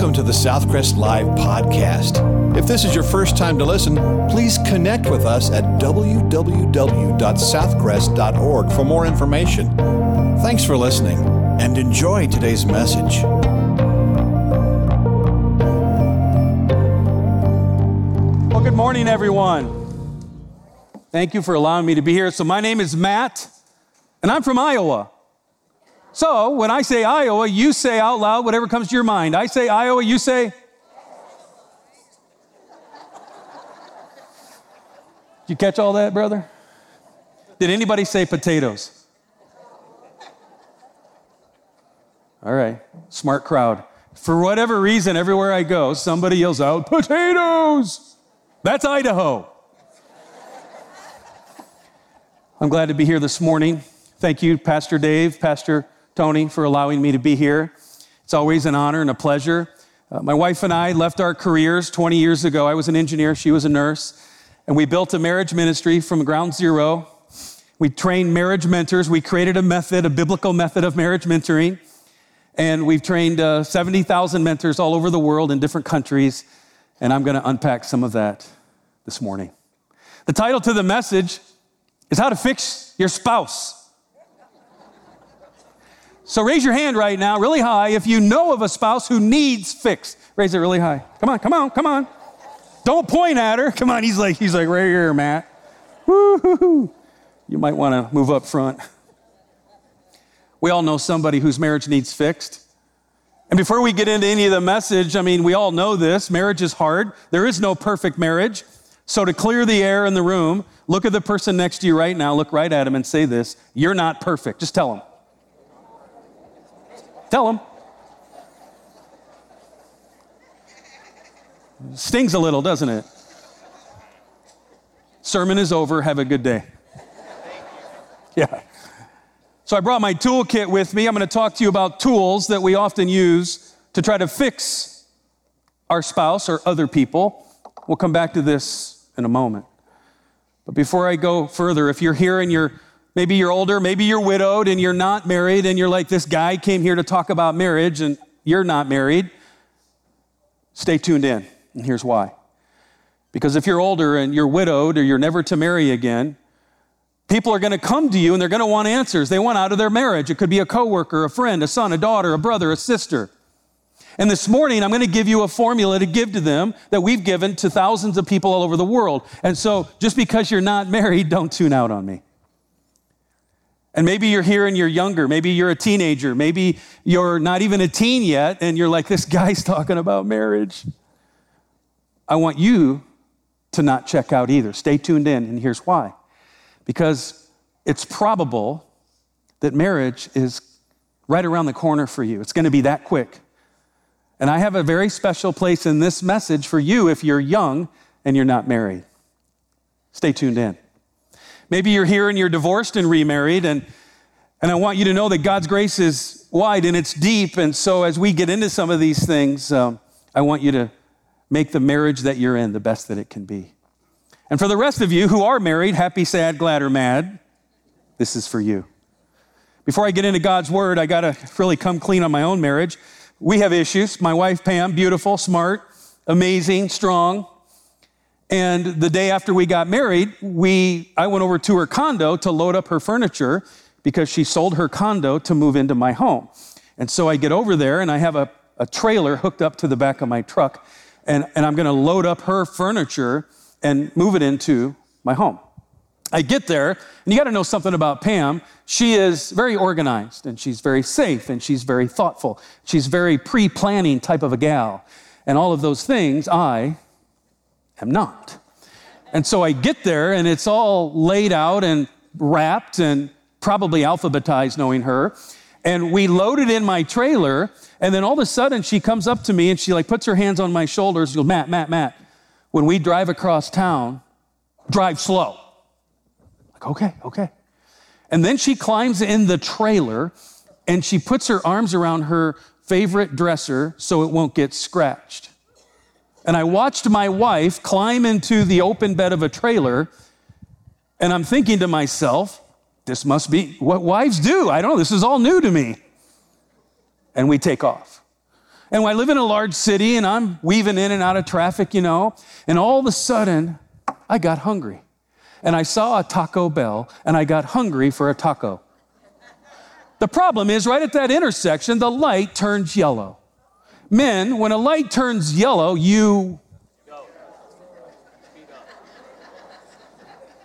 Welcome to the Southcrest Live podcast. If this is your first time to listen, please connect with us at www.southcrest.org for more information. Thanks for listening and enjoy today's message. Well, good morning, everyone. Thank you for allowing me to be here. So, my name is Matt, and I'm from Iowa. So, when I say Iowa, you say out loud whatever comes to your mind. I say Iowa, you say. Did you catch all that, brother? Did anybody say potatoes? All right, smart crowd. For whatever reason, everywhere I go, somebody yells out, potatoes! That's Idaho. I'm glad to be here this morning. Thank you, Pastor Dave, Pastor Tony, for allowing me to be here. It's always an honor and a pleasure. Uh, my wife and I left our careers 20 years ago. I was an engineer, she was a nurse, and we built a marriage ministry from ground zero. We trained marriage mentors. We created a method, a biblical method of marriage mentoring. And we've trained uh, 70,000 mentors all over the world in different countries. And I'm going to unpack some of that this morning. The title to the message is How to Fix Your Spouse. So raise your hand right now, really high, if you know of a spouse who needs fixed. Raise it really high. Come on, come on, come on. Don't point at her. Come on, he's like, he's like right here, Matt. Woo-hoo-hoo. You might want to move up front. We all know somebody whose marriage needs fixed. And before we get into any of the message, I mean, we all know this marriage is hard. There is no perfect marriage. So, to clear the air in the room, look at the person next to you right now, look right at him, and say this You're not perfect. Just tell him. Tell them. Stings a little, doesn't it? Sermon is over. Have a good day. Yeah. So I brought my toolkit with me. I'm going to talk to you about tools that we often use to try to fix our spouse or other people. We'll come back to this in a moment. But before I go further, if you're here and you're Maybe you're older, maybe you're widowed and you're not married, and you're like, this guy came here to talk about marriage and you're not married. Stay tuned in, and here's why. Because if you're older and you're widowed or you're never to marry again, people are going to come to you and they're going to want answers. They want out of their marriage. It could be a coworker, a friend, a son, a daughter, a brother, a sister. And this morning, I'm going to give you a formula to give to them that we've given to thousands of people all over the world. And so, just because you're not married, don't tune out on me. And maybe you're here and you're younger. Maybe you're a teenager. Maybe you're not even a teen yet and you're like, this guy's talking about marriage. I want you to not check out either. Stay tuned in, and here's why. Because it's probable that marriage is right around the corner for you. It's going to be that quick. And I have a very special place in this message for you if you're young and you're not married. Stay tuned in. Maybe you're here and you're divorced and remarried, and, and I want you to know that God's grace is wide and it's deep. And so, as we get into some of these things, um, I want you to make the marriage that you're in the best that it can be. And for the rest of you who are married, happy, sad, glad, or mad, this is for you. Before I get into God's word, I got to really come clean on my own marriage. We have issues. My wife, Pam, beautiful, smart, amazing, strong. And the day after we got married, we, I went over to her condo to load up her furniture because she sold her condo to move into my home. And so I get over there and I have a, a trailer hooked up to the back of my truck, and, and I'm gonna load up her furniture and move it into my home. I get there, and you gotta know something about Pam. She is very organized, and she's very safe, and she's very thoughtful. She's very pre planning type of a gal. And all of those things I am not. And so I get there and it's all laid out and wrapped and probably alphabetized, knowing her. And we loaded in my trailer, and then all of a sudden she comes up to me and she like puts her hands on my shoulders. She goes, Matt, Matt, Matt, when we drive across town, drive slow. Like, okay, okay. And then she climbs in the trailer and she puts her arms around her favorite dresser so it won't get scratched. And I watched my wife climb into the open bed of a trailer, and I'm thinking to myself, this must be what wives do. I don't know, this is all new to me. And we take off. And I live in a large city and I'm weaving in and out of traffic, you know, and all of a sudden I got hungry. And I saw a Taco Bell and I got hungry for a taco. The problem is, right at that intersection, the light turns yellow. Men, when a light turns yellow, you.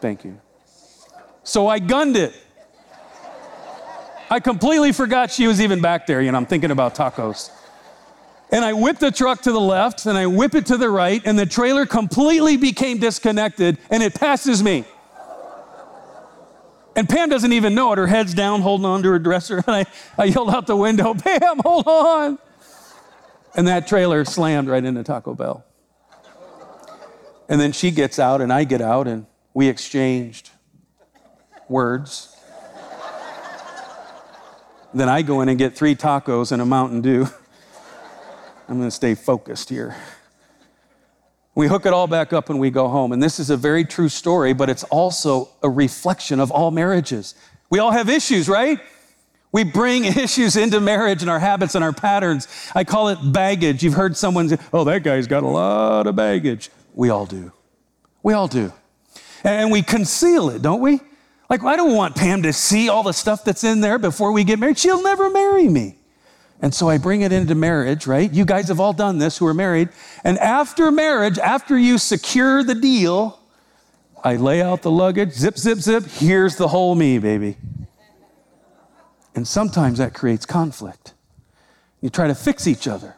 Thank you. So I gunned it. I completely forgot she was even back there. You know, I'm thinking about tacos. And I whip the truck to the left and I whip it to the right, and the trailer completely became disconnected and it passes me. And Pam doesn't even know it. Her head's down, holding on to her dresser. And I, I yelled out the window, Pam, hold on. And that trailer slammed right into Taco Bell. And then she gets out, and I get out, and we exchanged words. then I go in and get three tacos and a Mountain Dew. I'm going to stay focused here. We hook it all back up and we go home. And this is a very true story, but it's also a reflection of all marriages. We all have issues, right? We bring issues into marriage and our habits and our patterns. I call it baggage. You've heard someone say, oh, that guy's got a lot of baggage. We all do. We all do. And we conceal it, don't we? Like, I don't want Pam to see all the stuff that's in there before we get married. She'll never marry me. And so I bring it into marriage, right? You guys have all done this who are married. And after marriage, after you secure the deal, I lay out the luggage, zip, zip, zip. Here's the whole me, baby. And sometimes that creates conflict. You try to fix each other.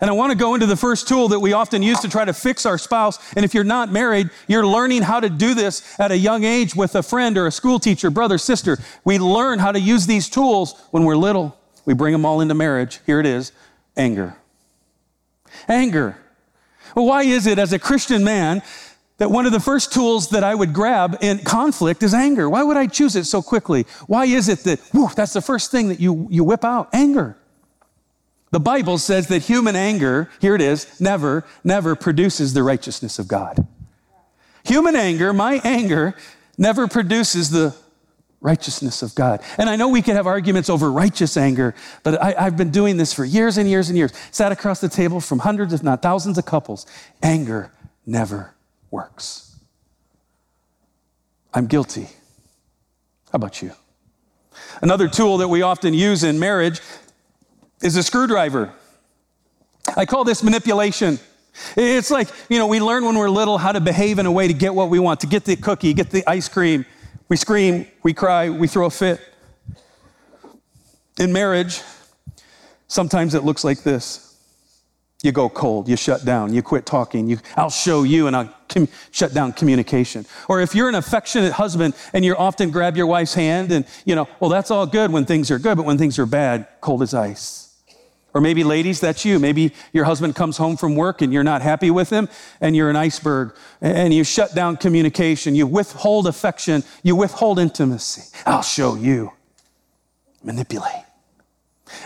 And I want to go into the first tool that we often use to try to fix our spouse. And if you're not married, you're learning how to do this at a young age with a friend or a school teacher, brother, sister. We learn how to use these tools when we're little. We bring them all into marriage. Here it is anger. Anger. Well, why is it as a Christian man that one of the first tools that I would grab in conflict is anger? Why would I choose it so quickly? Why is it that, whew, that's the first thing that you, you whip out? Anger. The Bible says that human anger, here it is, never, never produces the righteousness of God. Human anger, my anger, never produces the righteousness of God. And I know we can have arguments over righteous anger, but I, have been doing this for years and years and years. Sat across the table from hundreds, if not thousands, of couples. Anger never works. I'm guilty. How about you? Another tool that we often use in marriage is a screwdriver. I call this manipulation. It's like, you know, we learn when we're little how to behave in a way to get what we want, to get the cookie, get the ice cream, we scream, we cry, we throw a fit. In marriage, sometimes it looks like this. You go cold, you shut down, you quit talking, you, I'll show you and I'll com- shut down communication. Or if you're an affectionate husband and you often grab your wife's hand and, you know, well, that's all good when things are good, but when things are bad, cold as ice. Or maybe, ladies, that's you. Maybe your husband comes home from work and you're not happy with him and you're an iceberg and you shut down communication. You withhold affection. You withhold intimacy. I'll show you. Manipulate.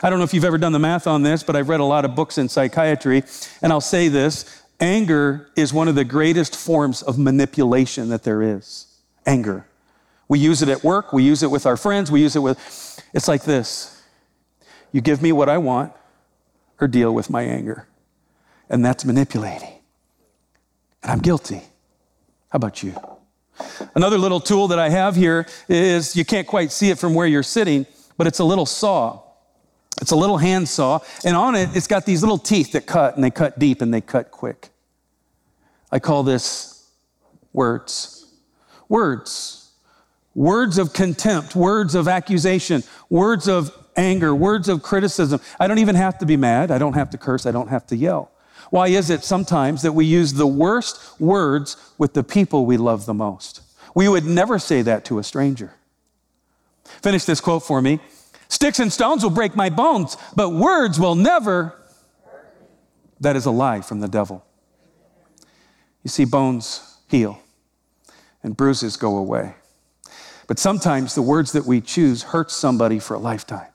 I don't know if you've ever done the math on this, but I've read a lot of books in psychiatry, and I'll say this anger is one of the greatest forms of manipulation that there is. Anger. We use it at work, we use it with our friends, we use it with, it's like this you give me what I want or deal with my anger. And that's manipulating. And I'm guilty. How about you? Another little tool that I have here is you can't quite see it from where you're sitting, but it's a little saw. It's a little handsaw, and on it, it's got these little teeth that cut, and they cut deep and they cut quick. I call this words. Words. Words of contempt, words of accusation, words of anger, words of criticism. I don't even have to be mad. I don't have to curse. I don't have to yell. Why is it sometimes that we use the worst words with the people we love the most? We would never say that to a stranger. Finish this quote for me. Sticks and stones will break my bones, but words will never. That is a lie from the devil. You see, bones heal and bruises go away. But sometimes the words that we choose hurt somebody for a lifetime.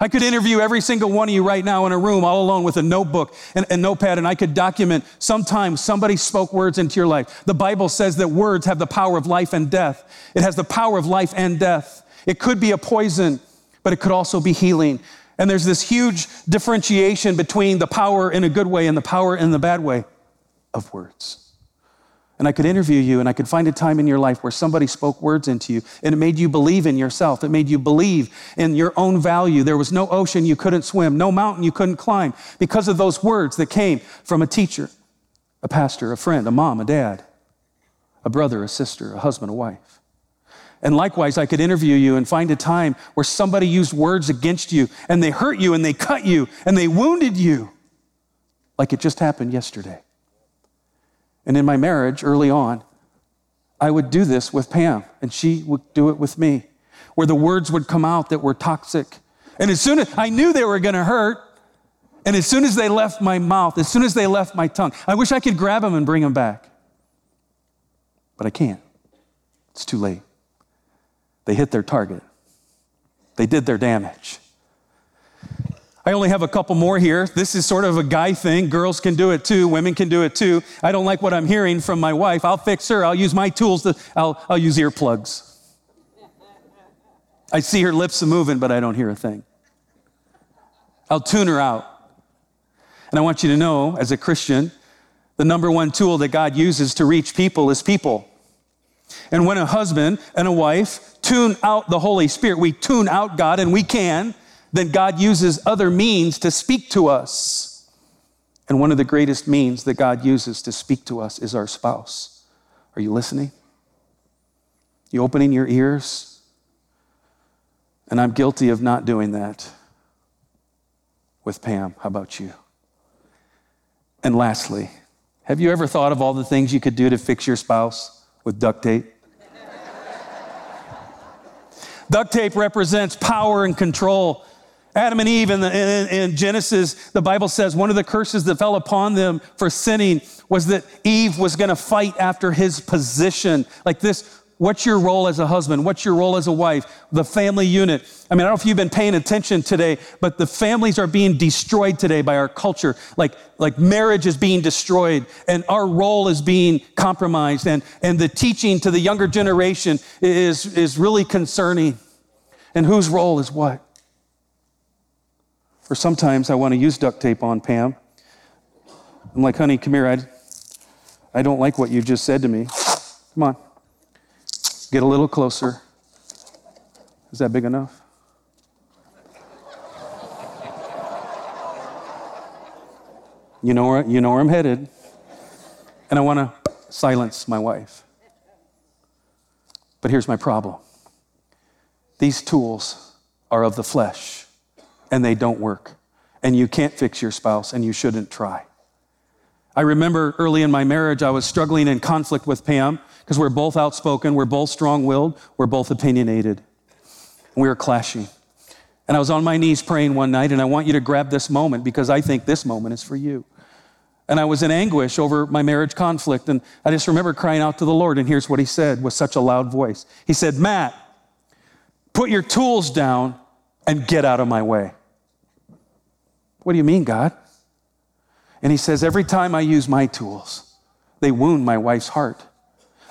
I could interview every single one of you right now in a room all alone with a notebook and a notepad, and I could document sometimes somebody spoke words into your life. The Bible says that words have the power of life and death. It has the power of life and death. It could be a poison, but it could also be healing. And there's this huge differentiation between the power in a good way and the power in the bad way of words. And I could interview you and I could find a time in your life where somebody spoke words into you and it made you believe in yourself. It made you believe in your own value. There was no ocean you couldn't swim, no mountain you couldn't climb because of those words that came from a teacher, a pastor, a friend, a mom, a dad, a brother, a sister, a husband, a wife. And likewise, I could interview you and find a time where somebody used words against you and they hurt you and they cut you and they wounded you like it just happened yesterday. And in my marriage early on, I would do this with Pam, and she would do it with me, where the words would come out that were toxic. And as soon as I knew they were going to hurt, and as soon as they left my mouth, as soon as they left my tongue, I wish I could grab them and bring them back. But I can't. It's too late. They hit their target, they did their damage. I only have a couple more here. This is sort of a guy thing. Girls can do it too. Women can do it too. I don't like what I'm hearing from my wife. I'll fix her. I'll use my tools. To, I'll, I'll use earplugs. I see her lips moving, but I don't hear a thing. I'll tune her out. And I want you to know, as a Christian, the number one tool that God uses to reach people is people. And when a husband and a wife tune out the Holy Spirit, we tune out God, and we can then God uses other means to speak to us. And one of the greatest means that God uses to speak to us is our spouse. Are you listening? You opening your ears? And I'm guilty of not doing that with Pam. How about you? And lastly, have you ever thought of all the things you could do to fix your spouse with duct tape? duct tape represents power and control. Adam and Eve in, the, in, in, Genesis, the Bible says one of the curses that fell upon them for sinning was that Eve was going to fight after his position. Like this, what's your role as a husband? What's your role as a wife? The family unit. I mean, I don't know if you've been paying attention today, but the families are being destroyed today by our culture. Like, like marriage is being destroyed and our role is being compromised. And, and the teaching to the younger generation is, is really concerning. And whose role is what? Or sometimes I want to use duct tape on Pam. I'm like, honey, come here. I, I don't like what you just said to me. Come on. Get a little closer. Is that big enough? You know where, you know where I'm headed. And I want to silence my wife. But here's my problem these tools are of the flesh and they don't work. And you can't fix your spouse, and you shouldn't try. I remember early in my marriage, I was struggling in conflict with Pam because we're both outspoken, we're both strong willed, we're both opinionated. And we were clashing. And I was on my knees praying one night, and I want you to grab this moment because I think this moment is for you. And I was in anguish over my marriage conflict, and I just remember crying out to the Lord, and here's what He said with such a loud voice He said, Matt, put your tools down and get out of my way. What do you mean, God? And he says, Every time I use my tools, they wound my wife's heart.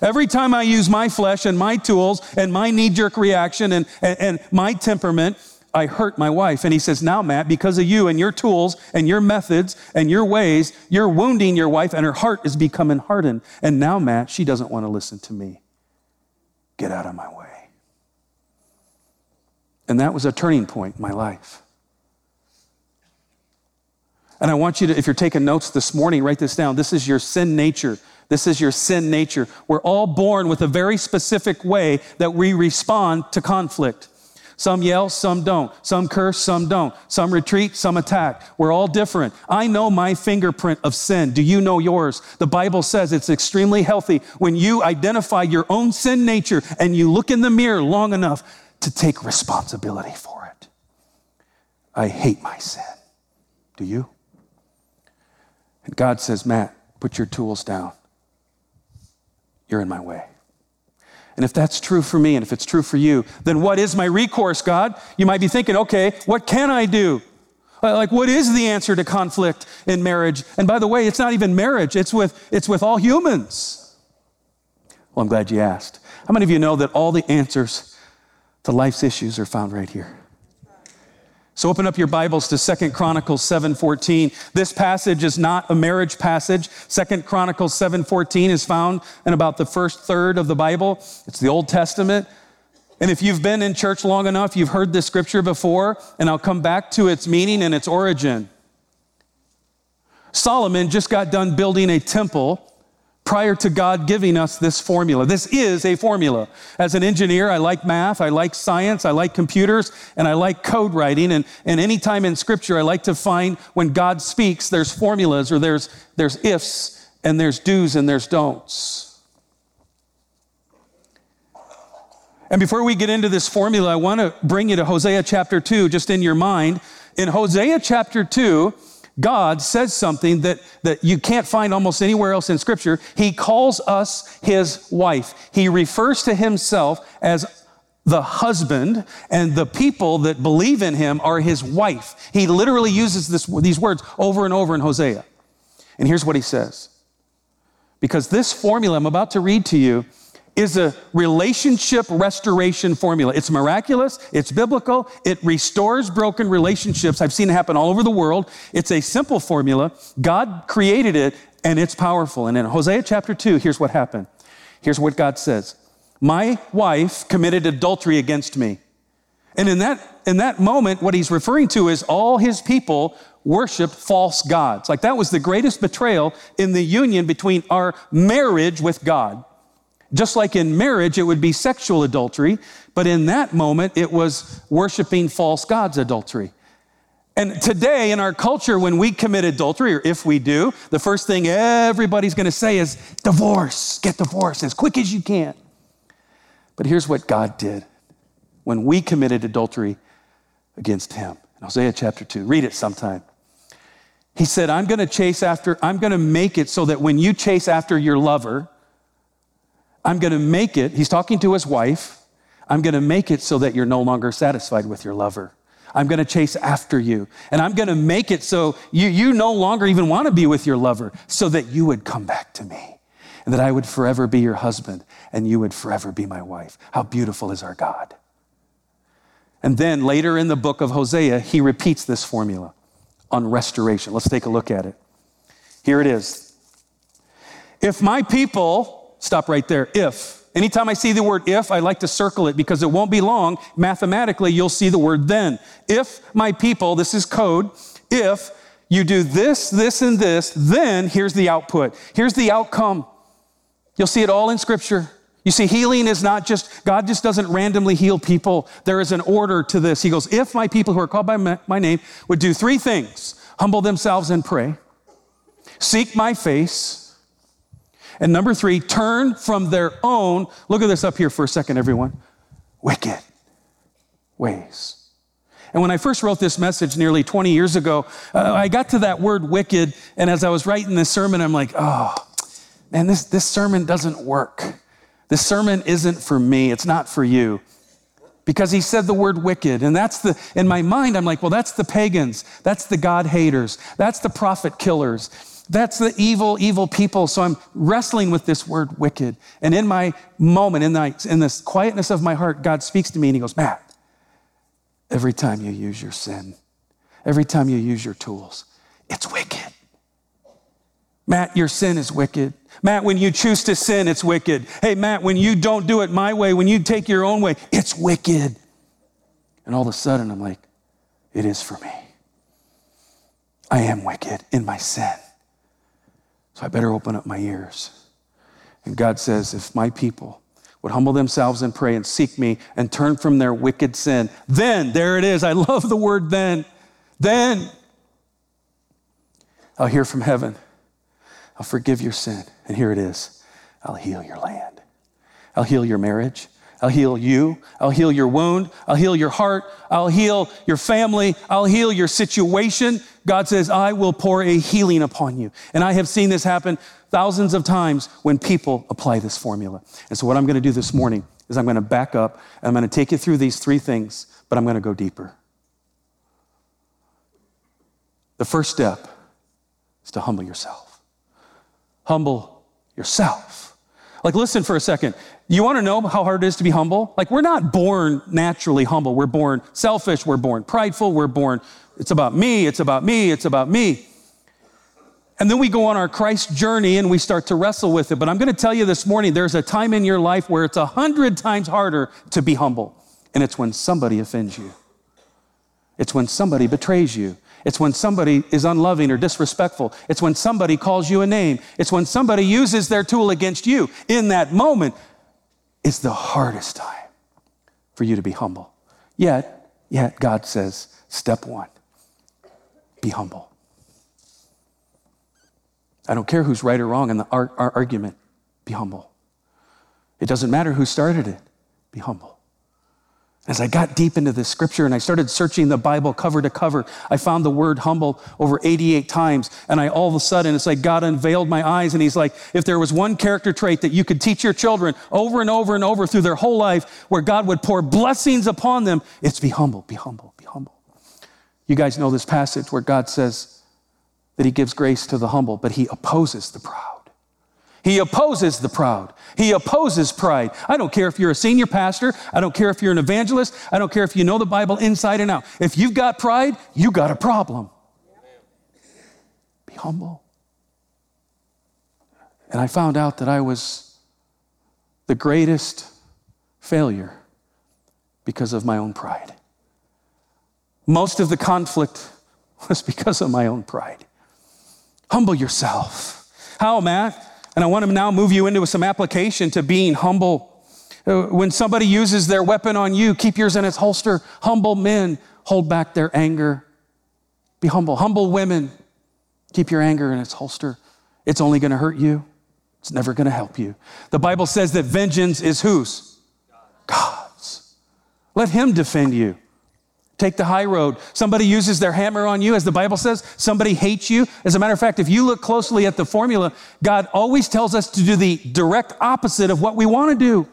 Every time I use my flesh and my tools and my knee jerk reaction and, and, and, my temperament, I hurt my wife. And he says, Now, Matt, because of you and your tools and your methods and your ways, you're wounding your wife and her heart is becoming hardened. And now, Matt, she doesn't want to listen to me. Get out of my way. And that was a turning point in my life. And I want you to, if you're taking notes this morning, write this down. This is your sin nature. This is your sin nature. We're all born with a very specific way that we respond to conflict. Some yell, some don't. Some curse, some don't. Some retreat, some attack. We're all different. I know my fingerprint of sin. Do you know yours? The Bible says it's extremely healthy when you identify your own sin nature and you look in the mirror long enough to take responsibility for it. I hate my sin. Do you? And God says, Matt, put your tools down. You're in my way. And if that's true for me and if it's true for you, then what is my recourse, God? You might be thinking, okay, what can I do? Like, what is the answer to conflict in marriage? And by the way, it's not even marriage, it's with, it's with all humans. Well, I'm glad you asked. How many of you know that all the answers to life's issues are found right here? So open up your Bibles to Second Chronicles 7:14. This passage is not a marriage passage. Second Chronicles 7:14 is found in about the first third of the Bible. It's the Old Testament. And if you've been in church long enough, you've heard this scripture before, and I'll come back to its meaning and its origin. Solomon just got done building a temple prior to God giving us this formula. This is a formula. As an engineer, I like math, I like science, I like computers, and I like code writing. And, and anytime in scripture, I like to find when God speaks, there's formulas or there's, there's ifs and there's do's and there's don'ts. And before we get into this formula, I want to bring you to Hosea chapter 2, just in your mind. In Hosea chapter 2, God says something that, that you can't find almost anywhere else in Scripture. He calls us his wife. He refers to himself as the husband, and the people that believe in him are his wife. He literally uses this, these words over and over in Hosea. And here's what he says because this formula I'm about to read to you is a relationship restoration formula. It's miraculous, it's biblical, it restores broken relationships. I've seen it happen all over the world. It's a simple formula. God created it and it's powerful. And in Hosea chapter 2, here's what happened. Here's what God says My wife committed adultery against me. And in that, in that moment, what he's referring to is all his people worshiped false gods. Like that was the greatest betrayal in the union between our marriage with God. Just like in marriage, it would be sexual adultery, but in that moment, it was worshiping false gods adultery. And today in our culture, when we commit adultery, or if we do, the first thing everybody's gonna say is divorce, get divorced as quick as you can. But here's what God did when we committed adultery against Him. In Hosea chapter 2, read it sometime. He said, I'm gonna chase after, I'm gonna make it so that when you chase after your lover, I'm going to make it, he's talking to his wife, I'm going to make it so that you're no longer satisfied with your lover. I'm going to chase after you. And I'm going to make it so you, you no longer even want to be with your lover, so that you would come back to me and that I would forever be your husband and you would forever be my wife. How beautiful is our God. And then later in the book of Hosea, he repeats this formula on restoration. Let's take a look at it. Here it is. If my people, Stop right there. If. Anytime I see the word if, I like to circle it because it won't be long. Mathematically, you'll see the word then. If my people, this is code, if you do this, this, and this, then here's the output. Here's the outcome. You'll see it all in Scripture. You see, healing is not just, God just doesn't randomly heal people. There is an order to this. He goes, If my people who are called by my name would do three things humble themselves and pray, seek my face, and number three, turn from their own, look at this up here for a second, everyone, wicked ways. And when I first wrote this message nearly 20 years ago, uh, I got to that word wicked. And as I was writing this sermon, I'm like, oh, man, this, this sermon doesn't work. This sermon isn't for me, it's not for you. Because he said the word wicked. And that's the, in my mind, I'm like, well, that's the pagans. That's the God haters. That's the prophet killers. That's the evil, evil people. So I'm wrestling with this word wicked. And in my moment, in, the, in this quietness of my heart, God speaks to me and He goes, Matt, every time you use your sin, every time you use your tools, it's wicked. Matt, your sin is wicked. Matt, when you choose to sin, it's wicked. Hey, Matt, when you don't do it my way, when you take your own way, it's wicked. And all of a sudden, I'm like, it is for me. I am wicked in my sin. So I better open up my ears. And God says, if my people would humble themselves and pray and seek me and turn from their wicked sin, then, there it is. I love the word then. Then I'll hear from heaven. I'll forgive your sin. And here it is I'll heal your land. I'll heal your marriage. I'll heal you. I'll heal your wound. I'll heal your heart. I'll heal your family. I'll heal your situation. God says, I will pour a healing upon you. And I have seen this happen thousands of times when people apply this formula. And so, what I'm going to do this morning is I'm going to back up and I'm going to take you through these three things, but I'm going to go deeper. The first step is to humble yourself. Humble yourself. Like, listen for a second. You want to know how hard it is to be humble? Like, we're not born naturally humble. We're born selfish. We're born prideful. We're born, it's about me, it's about me, it's about me. And then we go on our Christ journey and we start to wrestle with it. But I'm going to tell you this morning there's a time in your life where it's a hundred times harder to be humble. And it's when somebody offends you, it's when somebody betrays you, it's when somebody is unloving or disrespectful. It's when somebody calls you a name. It's when somebody uses their tool against you. In that moment, it's the hardest time for you to be humble. Yet, yet God says, step one, be humble. I don't care who's right or wrong in the ar- our argument, be humble. It doesn't matter who started it, be humble. As I got deep into the scripture and I started searching the Bible cover to cover, I found the word humble over 88 times. And I all of a sudden, it's like God unveiled my eyes and He's like, if there was one character trait that you could teach your children over and over and over through their whole life where God would pour blessings upon them, it's be humble, be humble, be humble. You guys know this passage where God says that He gives grace to the humble, but He opposes the proud. He opposes the proud. He opposes pride. I don't care if you're a senior pastor. I don't care if you're an evangelist. I don't care if you know the Bible inside and out. If you've got pride, you've got a problem. Be humble. And I found out that I was the greatest failure because of my own pride. Most of the conflict was because of my own pride. Humble yourself. How, Matt? And I want to now move you into some application to being humble. Uh, when somebody uses their weapon on you, keep yours in its holster. Humble men hold back their anger. Be humble. Humble women, keep your anger in its holster. It's only going to hurt you, it's never going to help you. The Bible says that vengeance is whose? God's. Let Him defend you. Take the high road. Somebody uses their hammer on you, as the Bible says. Somebody hates you. As a matter of fact, if you look closely at the formula, God always tells us to do the direct opposite of what we want to do.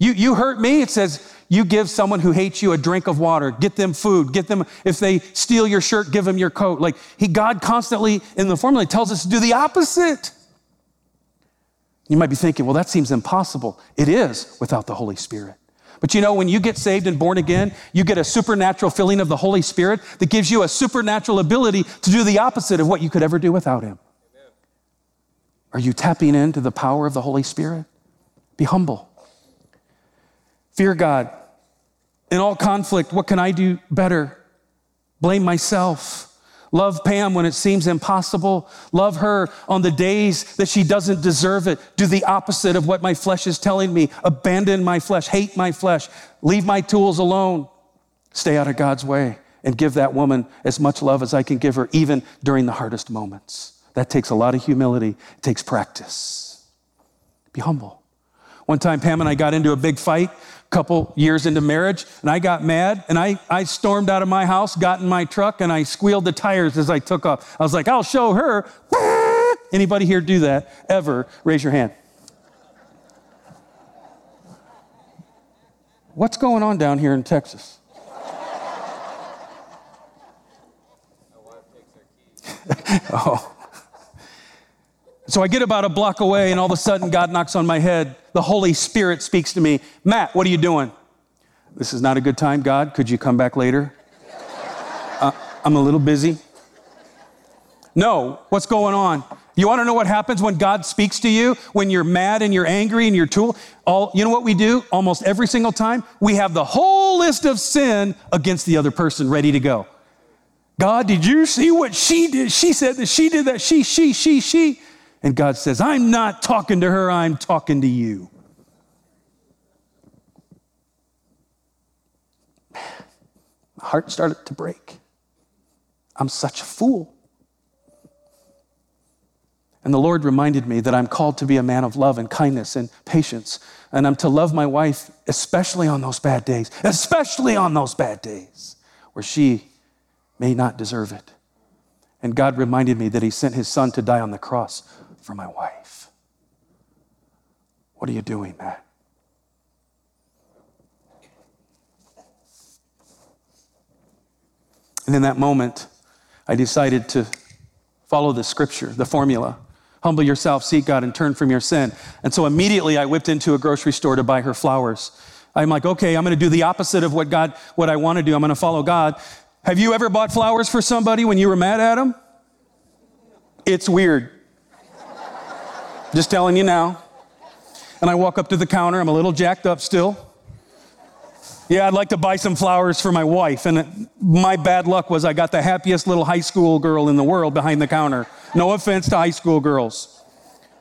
You, you hurt me, it says, you give someone who hates you a drink of water, get them food, get them, if they steal your shirt, give them your coat. Like, he, God constantly in the formula tells us to do the opposite. You might be thinking, well, that seems impossible. It is without the Holy Spirit. But you know, when you get saved and born again, you get a supernatural filling of the Holy Spirit that gives you a supernatural ability to do the opposite of what you could ever do without Him. Amen. Are you tapping into the power of the Holy Spirit? Be humble. Fear God. In all conflict, what can I do better? Blame myself. Love Pam when it seems impossible. Love her on the days that she doesn't deserve it. Do the opposite of what my flesh is telling me. Abandon my flesh, hate my flesh, leave my tools alone. Stay out of God's way and give that woman as much love as I can give her, even during the hardest moments. That takes a lot of humility, it takes practice. Be humble. One time, Pam and I got into a big fight couple years into marriage and I got mad and I, I stormed out of my house, got in my truck, and I squealed the tires as I took off. I was like, I'll show her. Anybody here do that ever? Raise your hand. What's going on down here in Texas? oh. So I get about a block away, and all of a sudden, God knocks on my head. The Holy Spirit speaks to me Matt, what are you doing? This is not a good time, God. Could you come back later? Uh, I'm a little busy. No, what's going on? You want to know what happens when God speaks to you? When you're mad and you're angry and you're tool? All you know what we do almost every single time? We have the whole list of sin against the other person ready to go. God, did you see what she did? She said that she did that. She, she, she, she. And God says, I'm not talking to her, I'm talking to you. My heart started to break. I'm such a fool. And the Lord reminded me that I'm called to be a man of love and kindness and patience. And I'm to love my wife, especially on those bad days, especially on those bad days where she may not deserve it. And God reminded me that He sent His Son to die on the cross for my wife. What are you doing, Matt? And in that moment, I decided to follow the scripture, the formula. Humble yourself, seek God, and turn from your sin. And so immediately I whipped into a grocery store to buy her flowers. I'm like, okay, I'm going to do the opposite of what God, what I want to do. I'm going to follow God. Have you ever bought flowers for somebody when you were mad at them? It's weird. Just telling you now. And I walk up to the counter. I'm a little jacked up still. Yeah, I'd like to buy some flowers for my wife. And my bad luck was I got the happiest little high school girl in the world behind the counter. No offense to high school girls.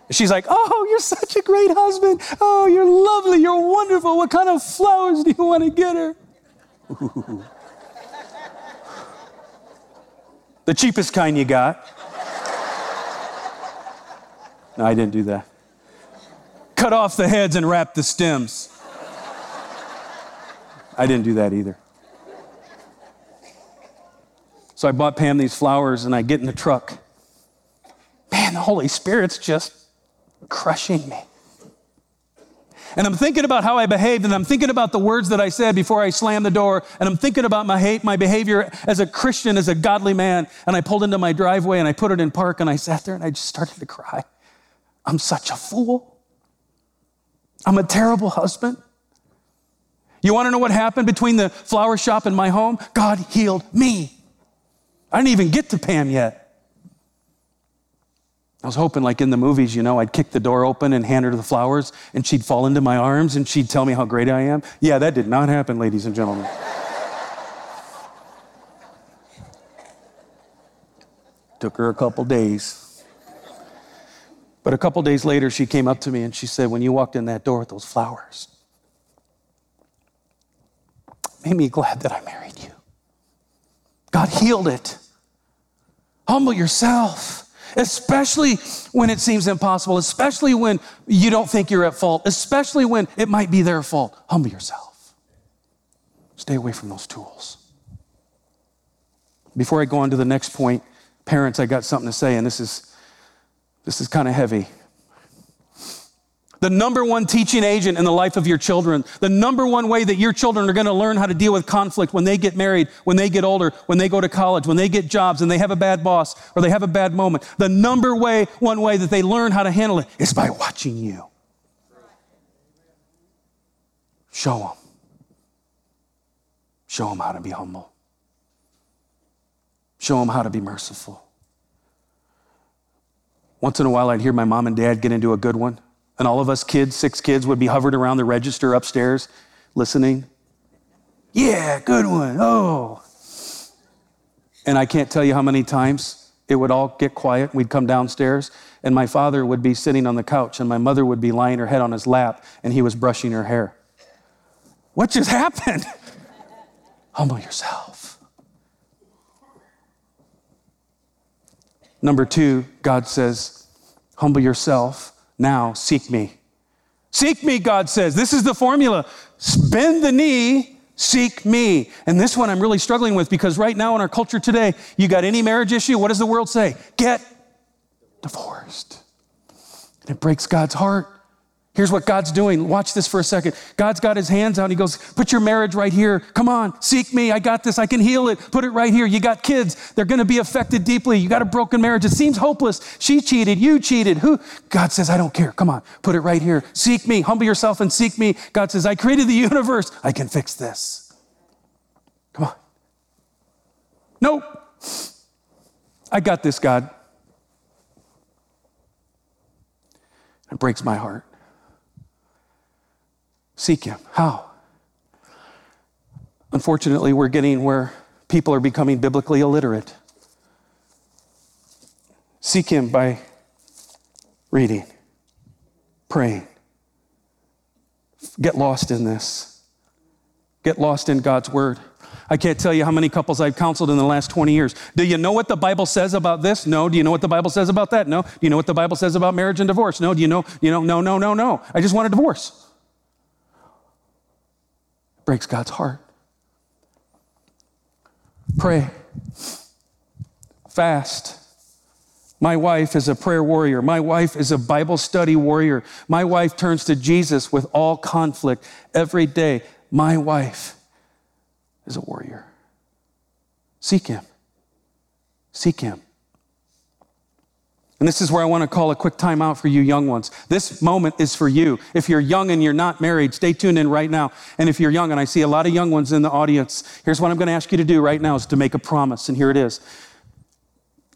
She's like, Oh, you're such a great husband. Oh, you're lovely. You're wonderful. What kind of flowers do you want to get her? the cheapest kind you got. No, I didn't do that. Cut off the heads and wrap the stems. I didn't do that either. So I bought Pam these flowers and I get in the truck. Man, the Holy Spirit's just crushing me. And I'm thinking about how I behaved, and I'm thinking about the words that I said before I slammed the door, and I'm thinking about my hate, my behavior as a Christian, as a godly man. And I pulled into my driveway and I put it in park, and I sat there and I just started to cry. I'm such a fool. I'm a terrible husband. You want to know what happened between the flower shop and my home? God healed me. I didn't even get to Pam yet. I was hoping, like in the movies, you know, I'd kick the door open and hand her the flowers, and she'd fall into my arms and she'd tell me how great I am. Yeah, that did not happen, ladies and gentlemen. Took her a couple days. But a couple days later, she came up to me and she said, When you walked in that door with those flowers, made me glad that I married you. God healed it. Humble yourself especially when it seems impossible, especially when you don't think you're at fault, especially when it might be their fault. Humble yourself. Stay away from those tools. Before I go on to the next point, parents, I got something to say, and this is this is kind of heavy. The number one teaching agent in the life of your children, the number one way that your children are going to learn how to deal with conflict when they get married, when they get older, when they go to college, when they get jobs and they have a bad boss or they have a bad moment, the number way, one way that they learn how to handle it is by watching you. Show them. Show them how to be humble. Show them how to be merciful. Once in a while, I'd hear my mom and dad get into a good one. And all of us kids, six kids, would be hovered around the register upstairs listening. Yeah, good one. Oh. And I can't tell you how many times it would all get quiet. We'd come downstairs, and my father would be sitting on the couch, and my mother would be lying her head on his lap, and he was brushing her hair. What just happened? Humble yourself. Number two, God says, humble yourself now seek me. Seek me, God says. This is the formula. Bend the knee, seek me. And this one I'm really struggling with because right now in our culture today, you got any marriage issue, what does the world say? Get divorced. And it breaks God's heart. Here's what God's doing. Watch this for a second. God's got his hands out. He goes, Put your marriage right here. Come on, seek me. I got this. I can heal it. Put it right here. You got kids. They're going to be affected deeply. You got a broken marriage. It seems hopeless. She cheated. You cheated. Who? God says, I don't care. Come on, put it right here. Seek me. Humble yourself and seek me. God says, I created the universe. I can fix this. Come on. Nope. I got this, God. It breaks my heart. Seek Him. How? Unfortunately, we're getting where people are becoming biblically illiterate. Seek Him by reading, praying. Get lost in this. Get lost in God's Word. I can't tell you how many couples I've counseled in the last 20 years. Do you know what the Bible says about this? No. Do you know what the Bible says about that? No. Do you know what the Bible says about marriage and divorce? No. Do you know? You know? No, no, no, no. I just want a divorce breaks God's heart. Pray. Fast. My wife is a prayer warrior. My wife is a Bible study warrior. My wife turns to Jesus with all conflict every day. My wife is a warrior. Seek him. Seek him. And this is where I want to call a quick time out for you young ones. This moment is for you. If you're young and you're not married, stay tuned in right now. And if you're young, and I see a lot of young ones in the audience, here's what I'm going to ask you to do right now is to make a promise. And here it is.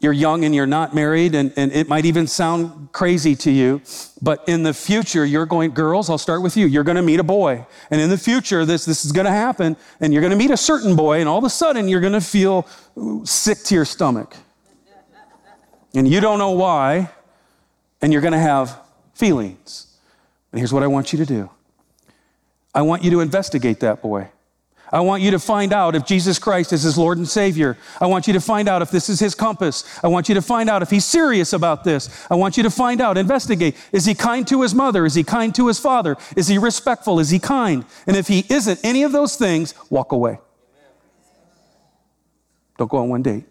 You're young and you're not married, and, and it might even sound crazy to you, but in the future, you're going, girls, I'll start with you. You're going to meet a boy. And in the future, this, this is going to happen, and you're going to meet a certain boy, and all of a sudden, you're going to feel sick to your stomach and you don't know why, and you're going to have feelings. And here's what I want you to do I want you to investigate that boy. I want you to find out if Jesus Christ is his Lord and Savior. I want you to find out if this is his compass. I want you to find out if he's serious about this. I want you to find out, investigate. Is he kind to his mother? Is he kind to his father? Is he respectful? Is he kind? And if he isn't any of those things, walk away. Don't go on one date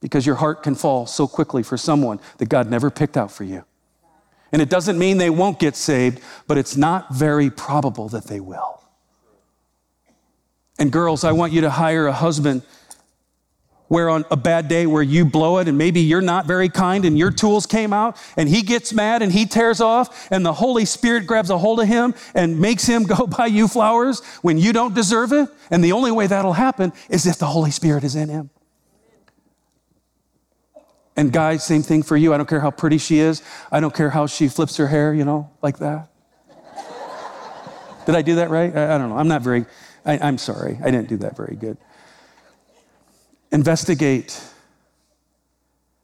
because your heart can fall so quickly for someone that God never picked out for you. And it doesn't mean they won't get saved, but it's not very probable that they will. And girls, I want you to hire a husband where on a bad day where you blow it and maybe you're not very kind and your tools came out and he gets mad and he tears off and the Holy Spirit grabs a hold of him and makes him go buy you flowers when you don't deserve it. And the only way that'll happen is if the Holy Spirit is in him. And guys, same thing for you. I don't care how pretty she is. I don't care how she flips her hair, you know, like that. Did I do that right? I, I don't know. I'm not very, I, I'm sorry. I didn't do that very good. Investigate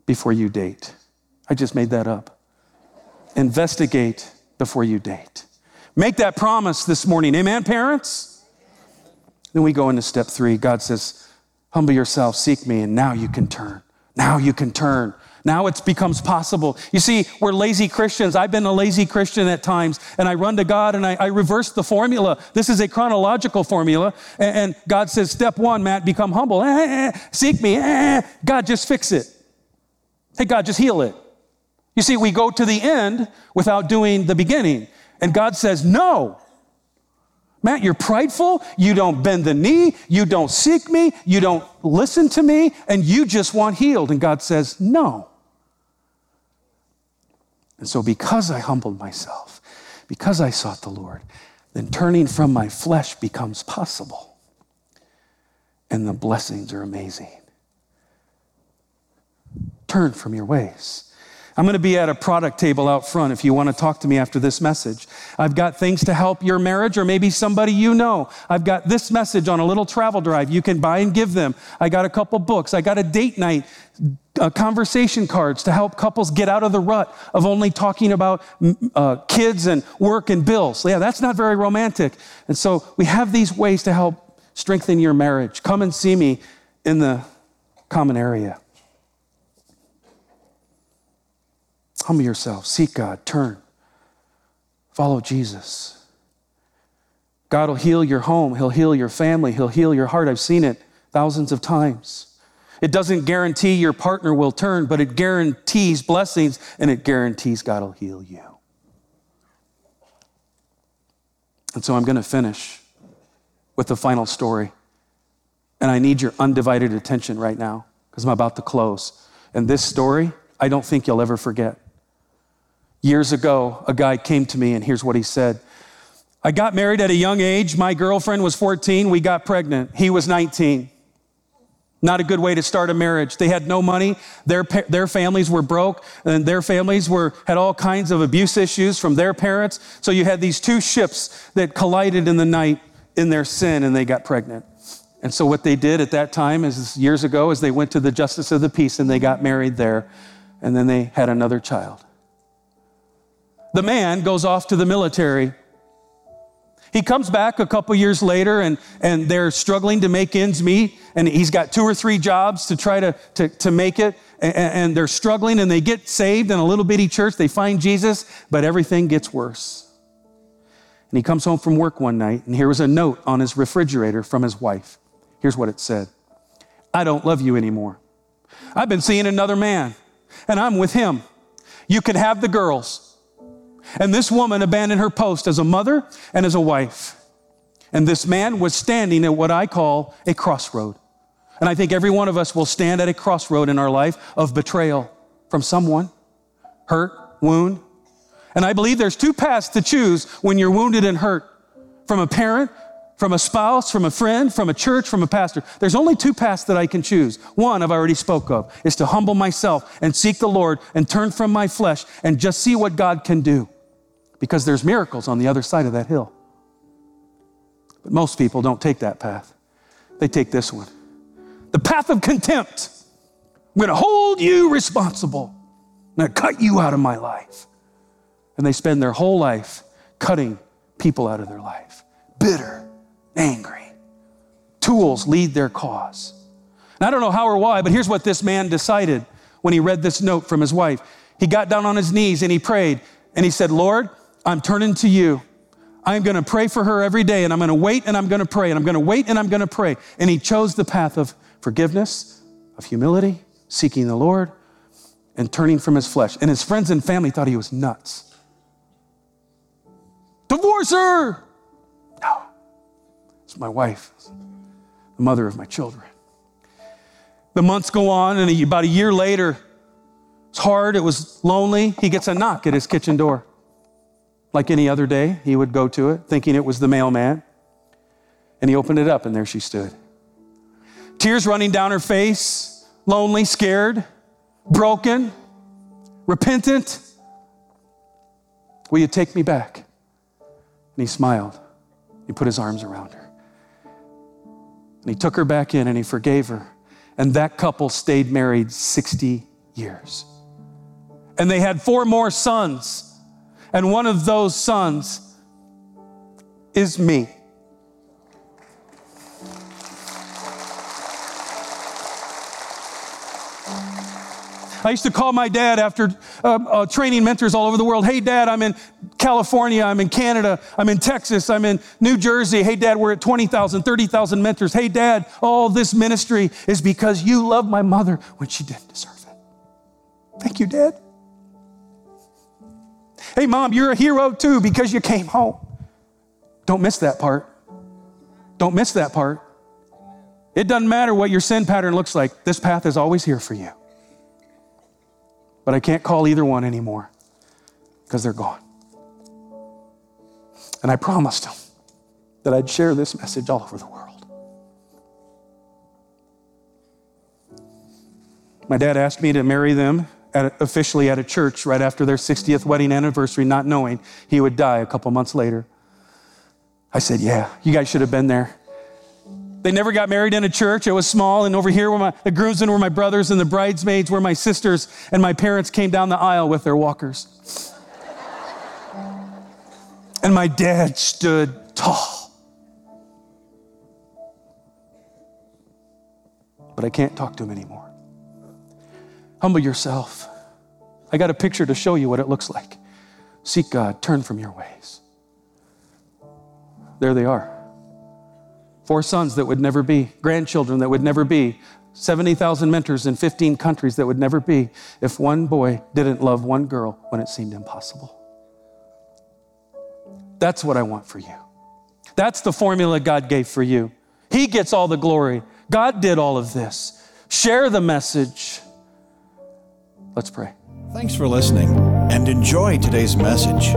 before you date. I just made that up. Investigate before you date. Make that promise this morning. Amen, parents? Then we go into step three. God says, Humble yourself, seek me, and now you can turn. Now you can turn. Now it becomes possible. You see, we're lazy Christians. I've been a lazy Christian at times, and I run to God and I, I reverse the formula. This is a chronological formula. And, and God says, Step one, Matt, become humble. Eh, eh, eh, seek me. Eh, eh, God, just fix it. Hey, God, just heal it. You see, we go to the end without doing the beginning. And God says, No. Matt, you're prideful. You don't bend the knee. You don't seek me. You don't listen to me. And you just want healed. And God says, No. And so, because I humbled myself, because I sought the Lord, then turning from my flesh becomes possible. And the blessings are amazing. Turn from your ways. I'm going to be at a product table out front if you want to talk to me after this message. I've got things to help your marriage or maybe somebody you know. I've got this message on a little travel drive you can buy and give them. I got a couple books. I got a date night uh, conversation cards to help couples get out of the rut of only talking about uh, kids and work and bills. Yeah, that's not very romantic. And so we have these ways to help strengthen your marriage. Come and see me in the common area. Humble yourself, seek God, turn, follow Jesus. God will heal your home, He'll heal your family, He'll heal your heart. I've seen it thousands of times. It doesn't guarantee your partner will turn, but it guarantees blessings and it guarantees God will heal you. And so I'm going to finish with the final story. And I need your undivided attention right now because I'm about to close. And this story, I don't think you'll ever forget. Years ago, a guy came to me, and here's what he said I got married at a young age. My girlfriend was 14. We got pregnant. He was 19. Not a good way to start a marriage. They had no money. Their, their families were broke, and their families were, had all kinds of abuse issues from their parents. So you had these two ships that collided in the night in their sin, and they got pregnant. And so what they did at that time, is years ago, is they went to the justice of the peace and they got married there, and then they had another child. The man goes off to the military. He comes back a couple years later and, and they're struggling to make ends meet. And he's got two or three jobs to try to, to, to make it. And, and they're struggling and they get saved in a little bitty church. They find Jesus, but everything gets worse. And he comes home from work one night and here was a note on his refrigerator from his wife. Here's what it said I don't love you anymore. I've been seeing another man and I'm with him. You can have the girls. And this woman abandoned her post as a mother and as a wife. And this man was standing at what I call a crossroad. And I think every one of us will stand at a crossroad in our life of betrayal from someone, hurt, wound. And I believe there's two paths to choose when you're wounded and hurt from a parent, from a spouse, from a friend, from a church, from a pastor. There's only two paths that I can choose. One I've already spoke of is to humble myself and seek the Lord and turn from my flesh and just see what God can do because there's miracles on the other side of that hill. But most people don't take that path. They take this one. The path of contempt. I'm going to hold you responsible. I'm going to cut you out of my life. And they spend their whole life cutting people out of their life. Bitter, angry. Tools lead their cause. And I don't know how or why, but here's what this man decided when he read this note from his wife. He got down on his knees and he prayed and he said, Lord, I'm turning to you. I'm going to pray for her every day and I'm going to wait and I'm going to pray and I'm going to wait and I'm going to pray. And he chose the path of forgiveness, of humility, seeking the Lord, and turning from his flesh. And his friends and family thought he was nuts. Divorce her! No. It's my wife, the mother of my children. The months go on, and about a year later, it's hard, it was lonely. He gets a knock at his kitchen door. Like any other day, he would go to it, thinking it was the mailman. And he opened it up, and there she stood. Tears running down her face, lonely, scared, broken, repentant. Will you take me back? And he smiled. He put his arms around her. And he took her back in and he forgave her. And that couple stayed married 60 years. And they had four more sons. And one of those sons is me. I used to call my dad after uh, uh, training mentors all over the world. Hey, dad, I'm in California, I'm in Canada, I'm in Texas, I'm in New Jersey. Hey, dad, we're at 20,000, 30,000 mentors. Hey, dad, all this ministry is because you love my mother when she didn't deserve it. Thank you, dad. Hey, mom, you're a hero too because you came home. Don't miss that part. Don't miss that part. It doesn't matter what your sin pattern looks like, this path is always here for you. But I can't call either one anymore because they're gone. And I promised them that I'd share this message all over the world. My dad asked me to marry them at, officially at a church right after their 60th wedding anniversary, not knowing he would die a couple months later. I said, Yeah, you guys should have been there. They never got married in a church. It was small. And over here were my, the groomsmen were my brothers and the bridesmaids were my sisters. And my parents came down the aisle with their walkers. and my dad stood tall. But I can't talk to him anymore. Humble yourself. I got a picture to show you what it looks like. Seek God, turn from your ways. There they are. Four sons that would never be, grandchildren that would never be, 70,000 mentors in 15 countries that would never be if one boy didn't love one girl when it seemed impossible. That's what I want for you. That's the formula God gave for you. He gets all the glory. God did all of this. Share the message. Let's pray. Thanks for listening and enjoy today's message.